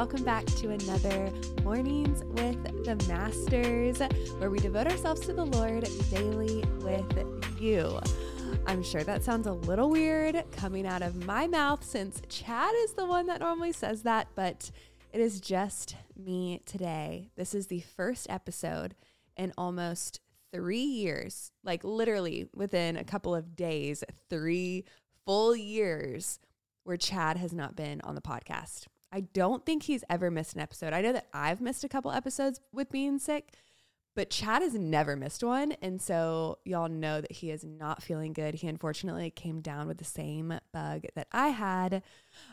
welcome back to another Mornings with the Masters, where we devote ourselves to the Lord daily with you. I'm sure that sounds a little weird coming out of my mouth since Chad is the one that normally says that, but it is just me today. This is the first episode in almost three years, like literally within a couple of days, three full years where Chad has not been on the podcast. I don't think he's ever missed an episode. I know that I've missed a couple episodes with being sick, but Chad has never missed one. And so y'all know that he is not feeling good. He unfortunately came down with the same bug that I had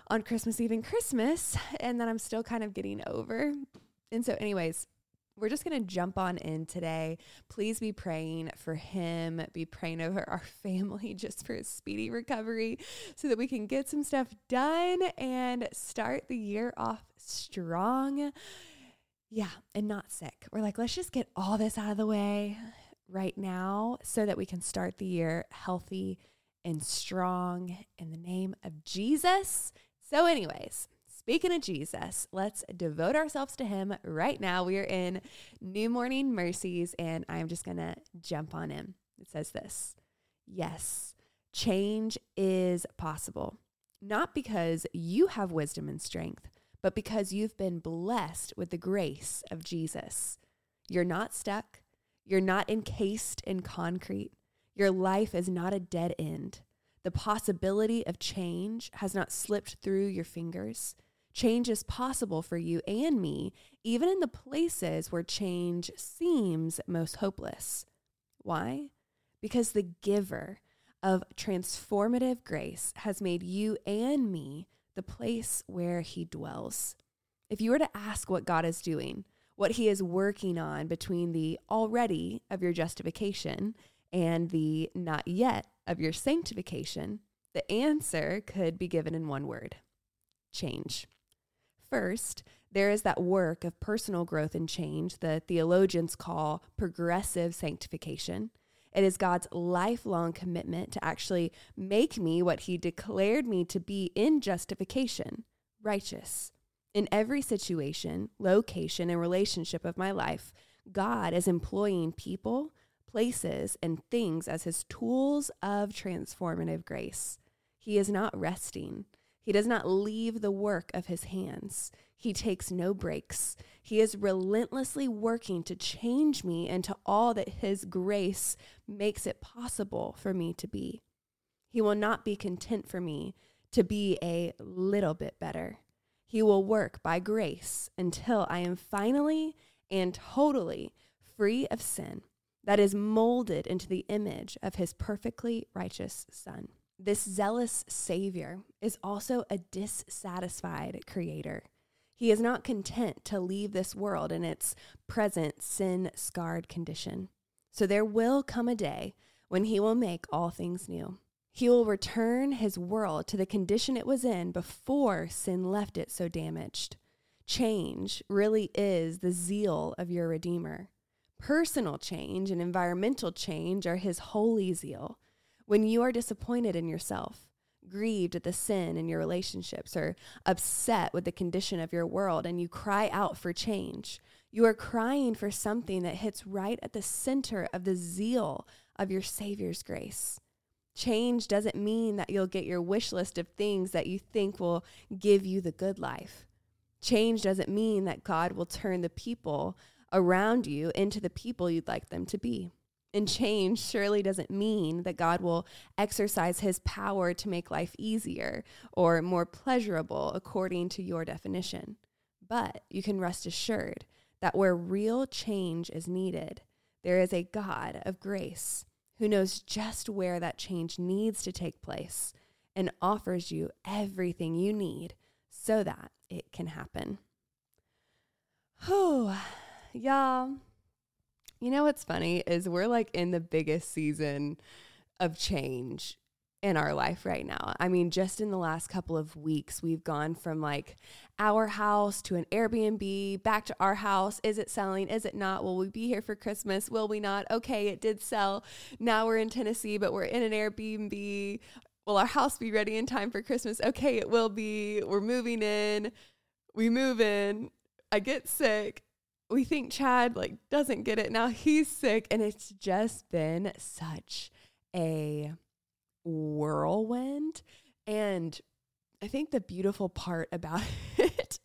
on Christmas Eve and Christmas, and that I'm still kind of getting over. And so, anyways, we're just going to jump on in today. Please be praying for him, be praying over our family just for a speedy recovery so that we can get some stuff done and start the year off strong. Yeah, and not sick. We're like, let's just get all this out of the way right now so that we can start the year healthy and strong in the name of Jesus. So, anyways, Speaking of Jesus, let's devote ourselves to him right now. We are in New Morning Mercies, and I'm just going to jump on in. It says this Yes, change is possible, not because you have wisdom and strength, but because you've been blessed with the grace of Jesus. You're not stuck, you're not encased in concrete, your life is not a dead end. The possibility of change has not slipped through your fingers. Change is possible for you and me, even in the places where change seems most hopeless. Why? Because the giver of transformative grace has made you and me the place where he dwells. If you were to ask what God is doing, what he is working on between the already of your justification and the not yet of your sanctification, the answer could be given in one word change. First, there is that work of personal growth and change that theologians call progressive sanctification. It is God's lifelong commitment to actually make me what He declared me to be in justification righteous. In every situation, location, and relationship of my life, God is employing people, places, and things as His tools of transformative grace. He is not resting. He does not leave the work of his hands. He takes no breaks. He is relentlessly working to change me into all that his grace makes it possible for me to be. He will not be content for me to be a little bit better. He will work by grace until I am finally and totally free of sin that is molded into the image of his perfectly righteous Son. This zealous Savior is also a dissatisfied Creator. He is not content to leave this world in its present sin scarred condition. So there will come a day when He will make all things new. He will return His world to the condition it was in before sin left it so damaged. Change really is the zeal of your Redeemer. Personal change and environmental change are His holy zeal. When you are disappointed in yourself, grieved at the sin in your relationships, or upset with the condition of your world, and you cry out for change, you are crying for something that hits right at the center of the zeal of your Savior's grace. Change doesn't mean that you'll get your wish list of things that you think will give you the good life. Change doesn't mean that God will turn the people around you into the people you'd like them to be. And change surely doesn't mean that God will exercise his power to make life easier or more pleasurable according to your definition. But you can rest assured that where real change is needed, there is a God of grace who knows just where that change needs to take place and offers you everything you need so that it can happen. Oh, y'all. You know what's funny is we're like in the biggest season of change in our life right now. I mean, just in the last couple of weeks, we've gone from like our house to an Airbnb, back to our house. Is it selling? Is it not? Will we be here for Christmas? Will we not? Okay, it did sell. Now we're in Tennessee, but we're in an Airbnb. Will our house be ready in time for Christmas? Okay, it will be. We're moving in we move in, I get sick. We think Chad like doesn't get it. Now he's sick and it's just been such a whirlwind and I think the beautiful part about it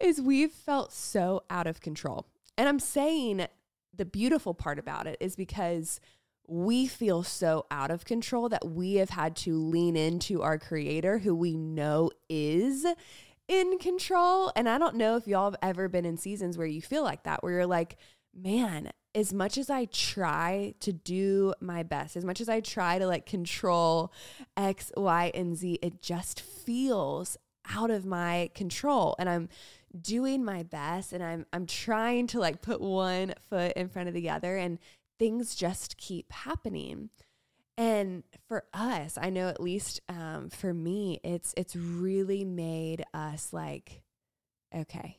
is we've felt so out of control. And I'm saying the beautiful part about it is because we feel so out of control that we have had to lean into our creator who we know is in control. And I don't know if y'all have ever been in seasons where you feel like that, where you're like, man, as much as I try to do my best, as much as I try to like control X, Y, and Z, it just feels out of my control. And I'm doing my best and I'm I'm trying to like put one foot in front of the other and things just keep happening. And for us, I know at least um, for me, it's it's really made us like, okay,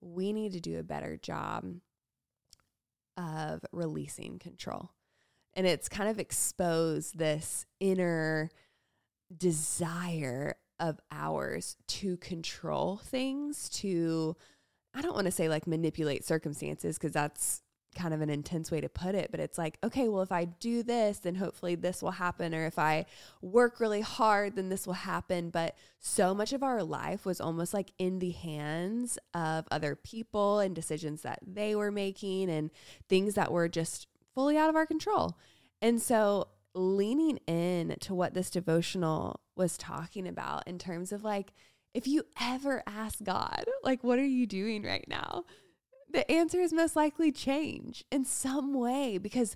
we need to do a better job of releasing control. And it's kind of exposed this inner desire of ours to control things, to, I don't want to say like manipulate circumstances because that's kind of an intense way to put it, but it's like, okay, well, if I do this, then hopefully this will happen. Or if I work really hard, then this will happen. But so much of our life was almost like in the hands of other people and decisions that they were making and things that were just fully out of our control. And so leaning in to what this devotional was talking about in terms of like, if you ever ask God, like, what are you doing right now? The answer is most likely change in some way because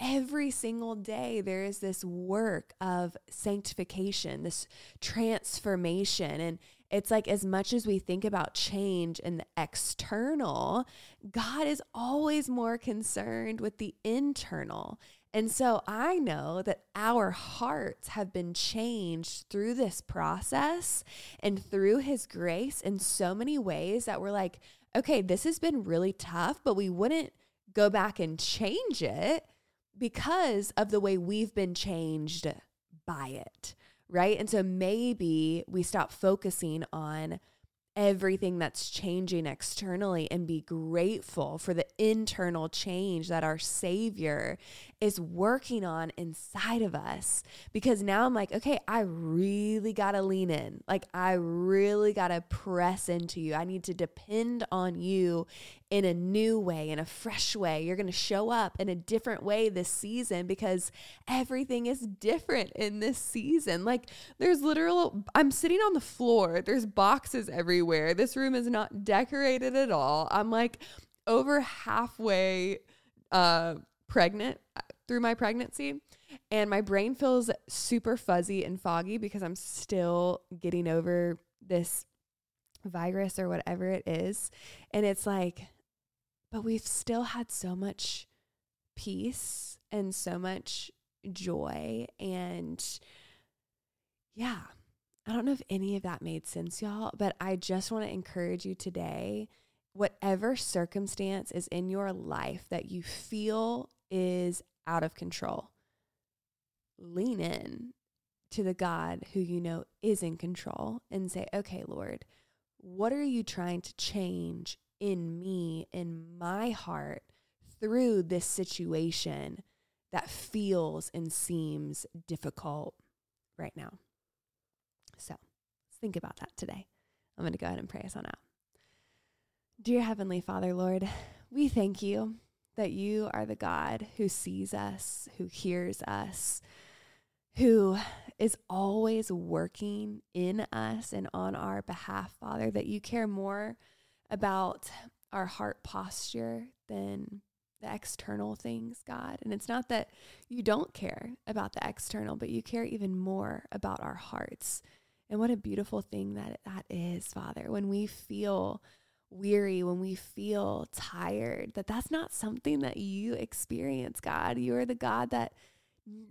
every single day there is this work of sanctification, this transformation. And it's like as much as we think about change in the external, God is always more concerned with the internal. And so I know that our hearts have been changed through this process and through his grace in so many ways that we're like, okay, this has been really tough, but we wouldn't go back and change it because of the way we've been changed by it. Right. And so maybe we stop focusing on everything that's changing externally and be grateful for the internal change that our Savior is working on inside of us. Because now I'm like, okay, I really got to lean in. Like, I really got to press into you. I need to depend on you in a new way, in a fresh way. You're going to show up in a different way this season because everything is different in this season. Like there's literal I'm sitting on the floor. There's boxes everywhere. This room is not decorated at all. I'm like over halfway uh pregnant through my pregnancy and my brain feels super fuzzy and foggy because I'm still getting over this virus or whatever it is. And it's like but we've still had so much peace and so much joy. And yeah, I don't know if any of that made sense, y'all, but I just want to encourage you today whatever circumstance is in your life that you feel is out of control, lean in to the God who you know is in control and say, okay, Lord, what are you trying to change in me, in my heart, through this situation that feels and seems difficult right now. So let's think about that today. I'm going to go ahead and pray us on out. Dear Heavenly Father, Lord, we thank you that you are the God who sees us, who hears us, who is always working in us and on our behalf, Father, that you care more about our heart posture than the external things, God. And it's not that you don't care about the external, but you care even more about our hearts. And what a beautiful thing that that is, Father, when we feel weary, when we feel tired, that that's not something that you experience, God. You are the God that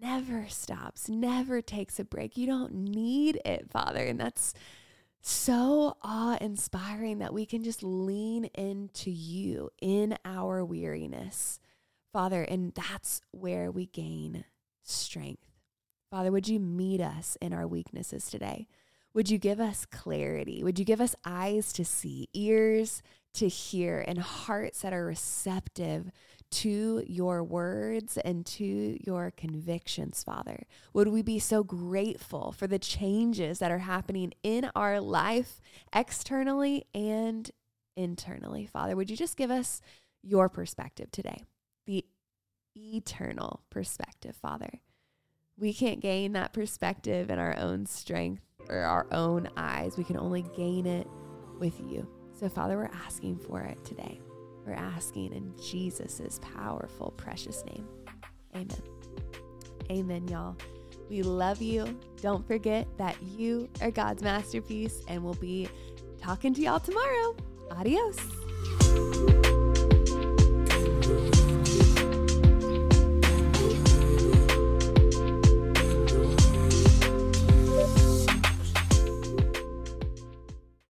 never stops, never takes a break. You don't need it, Father. And that's so awe inspiring that we can just lean into you in our weariness, Father. And that's where we gain strength. Father, would you meet us in our weaknesses today? Would you give us clarity? Would you give us eyes to see, ears to hear, and hearts that are receptive to your words and to your convictions, Father? Would we be so grateful for the changes that are happening in our life, externally and internally, Father? Would you just give us your perspective today? The eternal perspective, Father. We can't gain that perspective in our own strength or our own eyes. We can only gain it with you. So, Father, we're asking for it today. We're asking in Jesus' powerful, precious name. Amen. Amen, y'all. We love you. Don't forget that you are God's masterpiece, and we'll be talking to y'all tomorrow. Adios.